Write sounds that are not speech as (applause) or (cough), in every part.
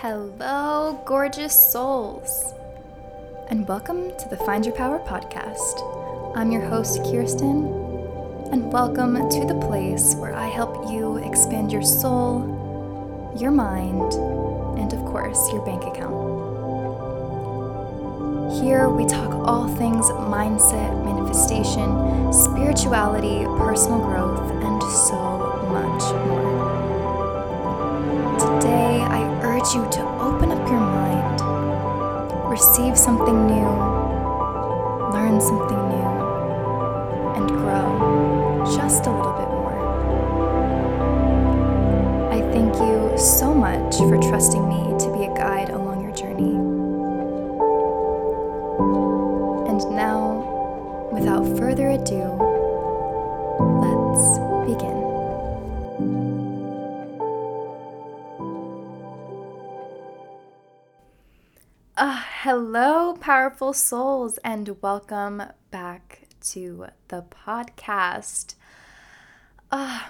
Hello, gorgeous souls, and welcome to the Find Your Power podcast. I'm your host, Kirsten, and welcome to the place where I help you expand your soul, your mind, and of course, your bank account. Here we talk all things mindset, manifestation, spirituality, personal growth, and so much more. I urge you to open up your mind, receive something new, learn something new, and grow just a little bit more. I thank you so much for trusting me to be a guide along your journey. And now, without further ado, hello, powerful souls, and welcome back to the podcast. Uh,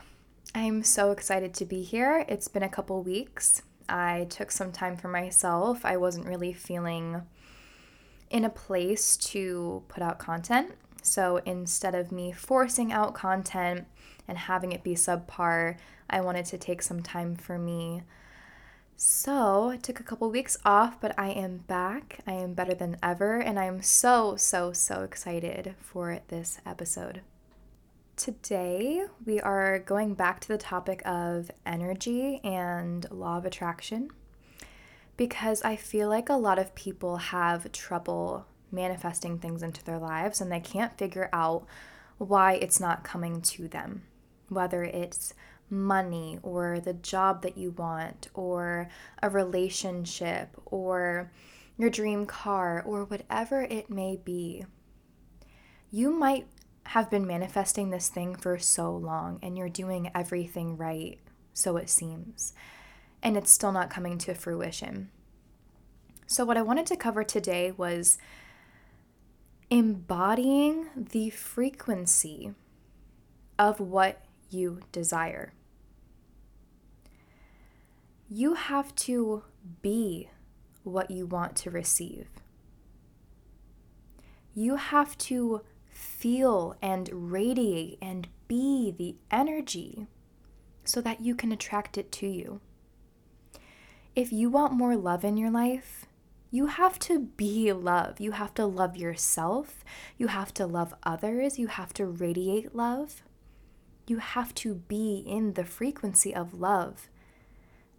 I'm so excited to be here. It's been a couple weeks. I took some time for myself. I wasn't really feeling in a place to put out content. So instead of me forcing out content and having it be subpar, I wanted to take some time for me so, I took a couple weeks off, but I am back. I am better than ever, and I am so, so, so excited for this episode. Today, we are going back to the topic of energy and law of attraction because I feel like a lot of people have trouble manifesting things into their lives and they can't figure out why it's not coming to them. Whether it's money or the job that you want or a relationship or your dream car or whatever it may be. You might have been manifesting this thing for so long and you're doing everything right, so it seems, and it's still not coming to fruition. So, what I wanted to cover today was embodying the frequency of what you desire. You have to be what you want to receive. You have to feel and radiate and be the energy so that you can attract it to you. If you want more love in your life, you have to be love. You have to love yourself. You have to love others. You have to radiate love. You have to be in the frequency of love.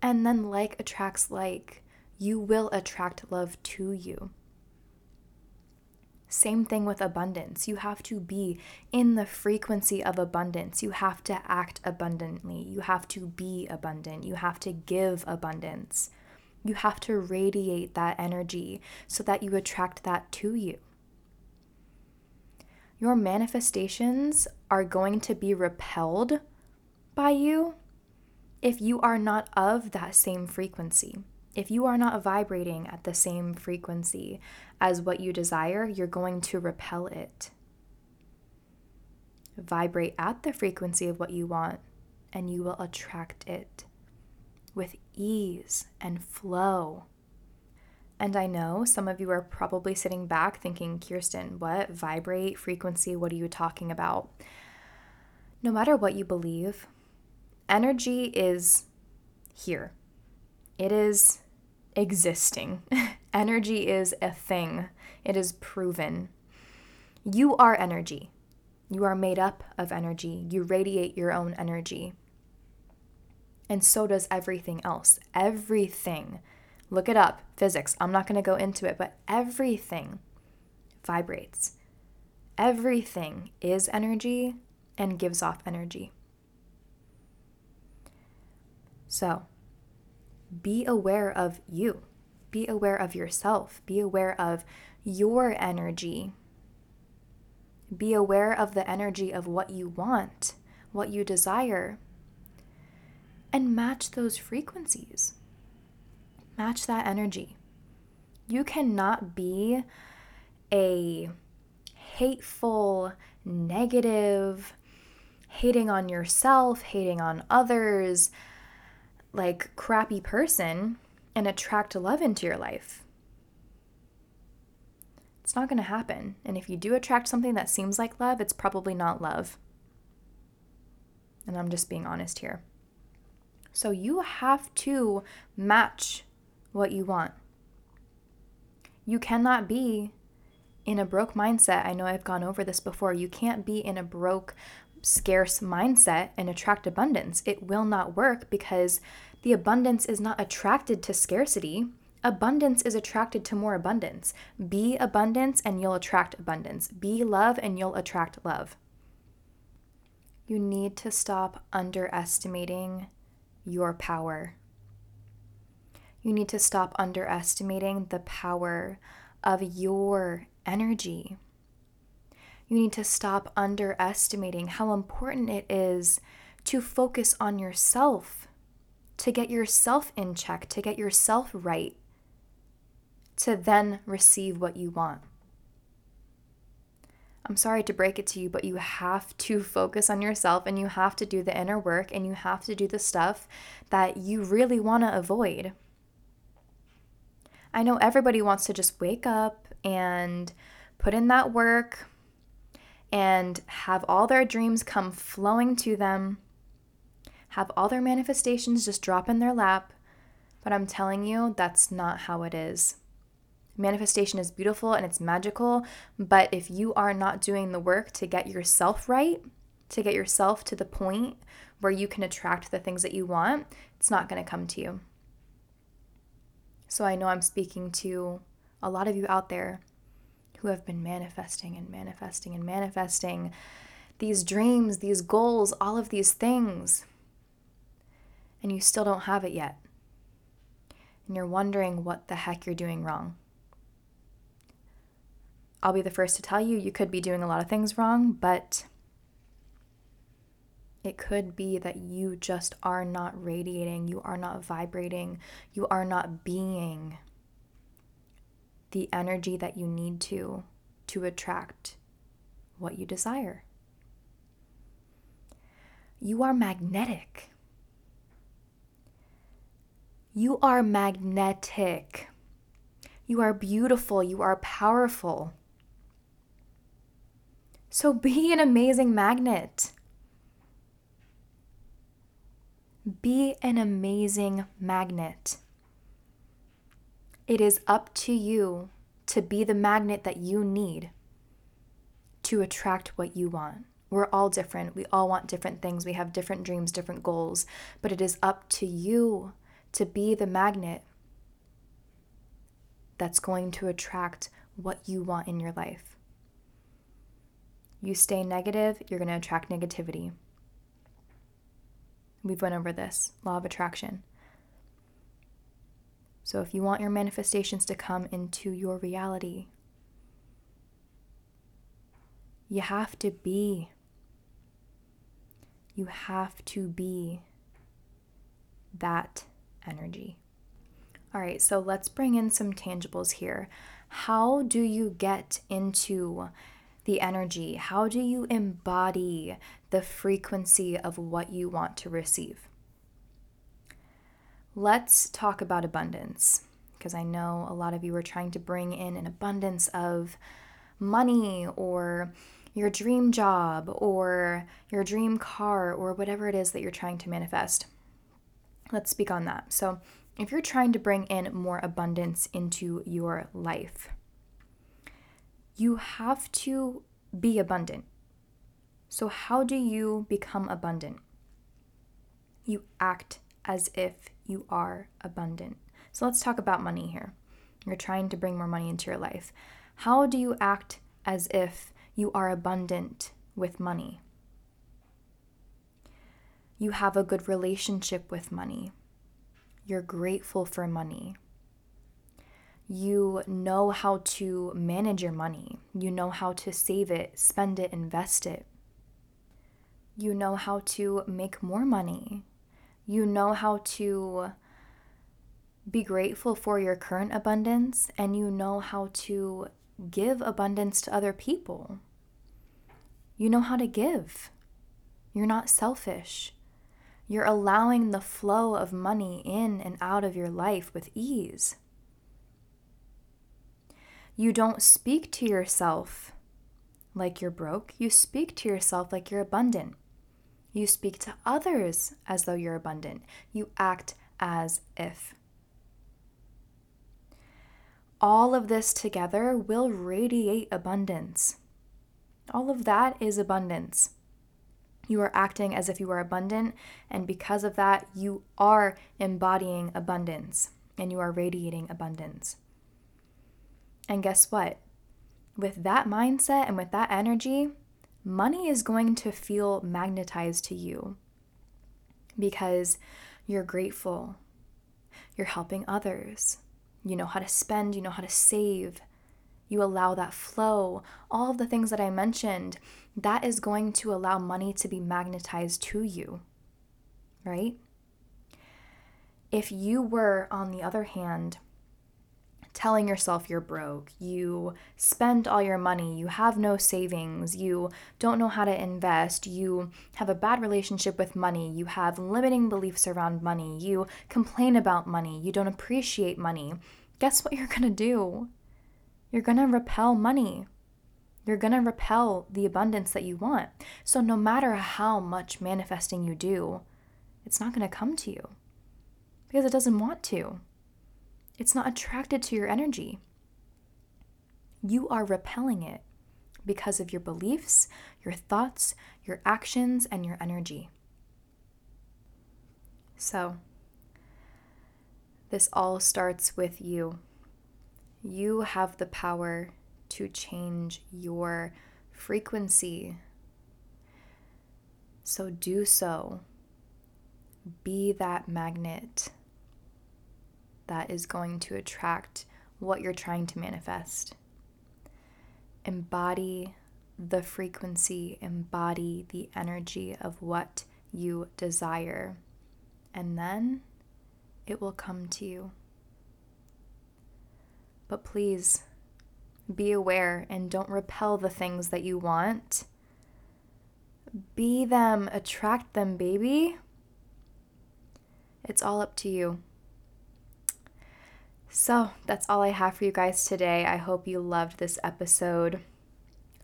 And then, like attracts like, you will attract love to you. Same thing with abundance. You have to be in the frequency of abundance. You have to act abundantly. You have to be abundant. You have to give abundance. You have to radiate that energy so that you attract that to you. Your manifestations are going to be repelled by you if you are not of that same frequency. If you are not vibrating at the same frequency as what you desire, you're going to repel it. Vibrate at the frequency of what you want, and you will attract it with ease and flow. And I know some of you are probably sitting back thinking, Kirsten, what? Vibrate, frequency, what are you talking about? No matter what you believe, energy is here. It is existing. (laughs) energy is a thing, it is proven. You are energy. You are made up of energy. You radiate your own energy. And so does everything else. Everything. Look it up, physics. I'm not going to go into it, but everything vibrates. Everything is energy and gives off energy. So be aware of you, be aware of yourself, be aware of your energy. Be aware of the energy of what you want, what you desire, and match those frequencies. Match that energy. You cannot be a hateful, negative, hating on yourself, hating on others, like crappy person and attract love into your life. It's not going to happen. And if you do attract something that seems like love, it's probably not love. And I'm just being honest here. So you have to match what you want. You cannot be in a broke mindset. I know I've gone over this before. You can't be in a broke, scarce mindset and attract abundance. It will not work because the abundance is not attracted to scarcity. Abundance is attracted to more abundance. Be abundance and you'll attract abundance. Be love and you'll attract love. You need to stop underestimating your power. You need to stop underestimating the power of your energy. You need to stop underestimating how important it is to focus on yourself, to get yourself in check, to get yourself right, to then receive what you want. I'm sorry to break it to you, but you have to (laughs) focus on yourself and you have to do the inner work and you have to do the stuff that you really want to avoid. I know everybody wants to just wake up and put in that work and have all their dreams come flowing to them, have all their manifestations just drop in their lap. But I'm telling you, that's not how it is. Manifestation is beautiful and it's magical, but if you are not doing the work to get yourself right, to get yourself to the point where you can attract the things that you want, it's not going to come to you. So I know I'm speaking to a lot of you out there who have been manifesting and manifesting and manifesting these dreams, these goals, all of these things, and you still don't have it yet. And you're wondering what the heck you're doing wrong. I'll be the first to tell you, you could be doing a lot of things wrong, but it could be that you just are not radiating, you are not vibrating, you are not being the energy that you need to to attract what you desire. You are magnetic. You are magnetic. You are beautiful. You are powerful. So be an amazing magnet. Be an amazing magnet. It is up to you to be the magnet that you need to attract what you want. We're all different. We all want different things. We have different dreams, different goals. But it is up to you to be the magnet that's going to attract what you want in your life. You stay negative, you're going to attract negativity. We've went over this law of attraction. So if you want your manifestations to come into your reality, you have to be. You have to be that energy. All right, so let's bring in some tangibles here. How do you get into the energy? How do you embody the frequency of what you want to receive? Let's talk about abundance because I know a lot of you are trying to bring in an abundance of money or your dream job or your dream car or whatever it is that you're trying to manifest. Let's speak on that. So, if you're trying to bring in more abundance into your life, you have to be abundant. So, how do you become abundant? You act as if you are abundant. So, let's talk about money here. You're trying to bring more money into your life. How do you act as if you are abundant with money? You have a good relationship with money. You're grateful for money you know how to manage your money. You know how to save it, spend it, invest it. You know how to make more money. You know how to be grateful for your current abundance, and you know how to give abundance to other people. You know how to give. You're not selfish. You're allowing the flow of money in and out of your life with ease. You don't speak to yourself like you're broke, you speak to yourself like you're abundant. You speak to others as though you're abundant. You act as if. All of this together will radiate abundance. All of that is abundance. You are acting as if you are abundant, and because of that, you are embodying abundance and you are radiating abundance. And guess what? With that mindset and with that energy, money is going to feel magnetized to you because you're grateful, you're helping others, you know how to spend, you know how to save, you allow that flow, all of the things that I mentioned, that is going to allow money to be magnetized to you, right? If you were, on the other hand, telling yourself you're broke, you spend all your money, you have no savings, you don't know how to invest, you have a bad relationship with money, you have limiting beliefs around money, you complain about money, you don't appreciate money, guess what you're gonna do? You're gonna repel money. You're gonna repel the abundance that you want. So, no matter how much manifesting you do, it's not gonna come to you because it doesn't want to. It's not attracted to your energy. You are repelling it because of your beliefs, your thoughts, your actions, and your energy. So, this all starts with you. You have the power to change your frequency. So, do so. Be that magnet that is going to attract what you're trying to manifest. Embody the frequency, embody the energy of what you desire, and then it will come to you. But please be aware and don't repel the things that you want. Be them, attract them, baby. It's all up to you. So that's all I have for you guys today. I hope you loved this episode.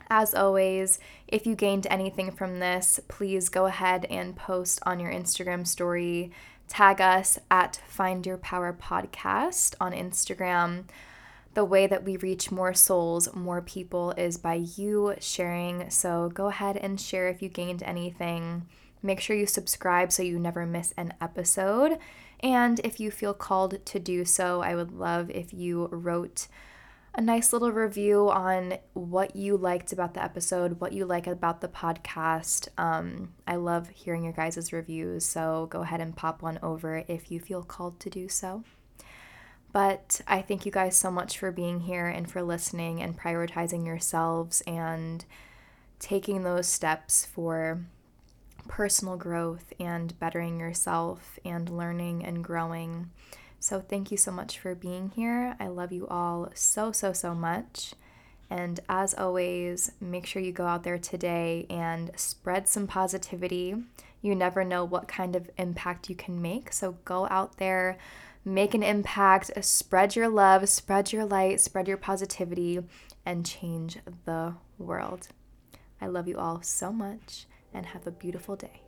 As always, if you gained anything from this, please go ahead and post on your Instagram story. Tag us at Find Your Power Podcast on Instagram. The way that we reach more souls, more people, is by you sharing. So go ahead and share if you gained anything. Make sure you subscribe so you never miss an episode. And if you feel called to do so, I would love if you wrote a nice little review on what you liked about the episode, what you like about the podcast. Um, I love hearing your guys' reviews, so go ahead and pop one over if you feel called to do so. But I thank you guys so much for being here and for listening and prioritizing yourselves and taking those steps for personal growth and bettering yourself and learning and growing. So, thank you so much for being here. I love you all so, so, so much. And as always, make sure you go out there today and spread some positivity. You never know what kind of impact you can make. So, go out there, make an impact, spread your love, spread your light, spread your positivity, and change the world. I love you all so much and have a beautiful day.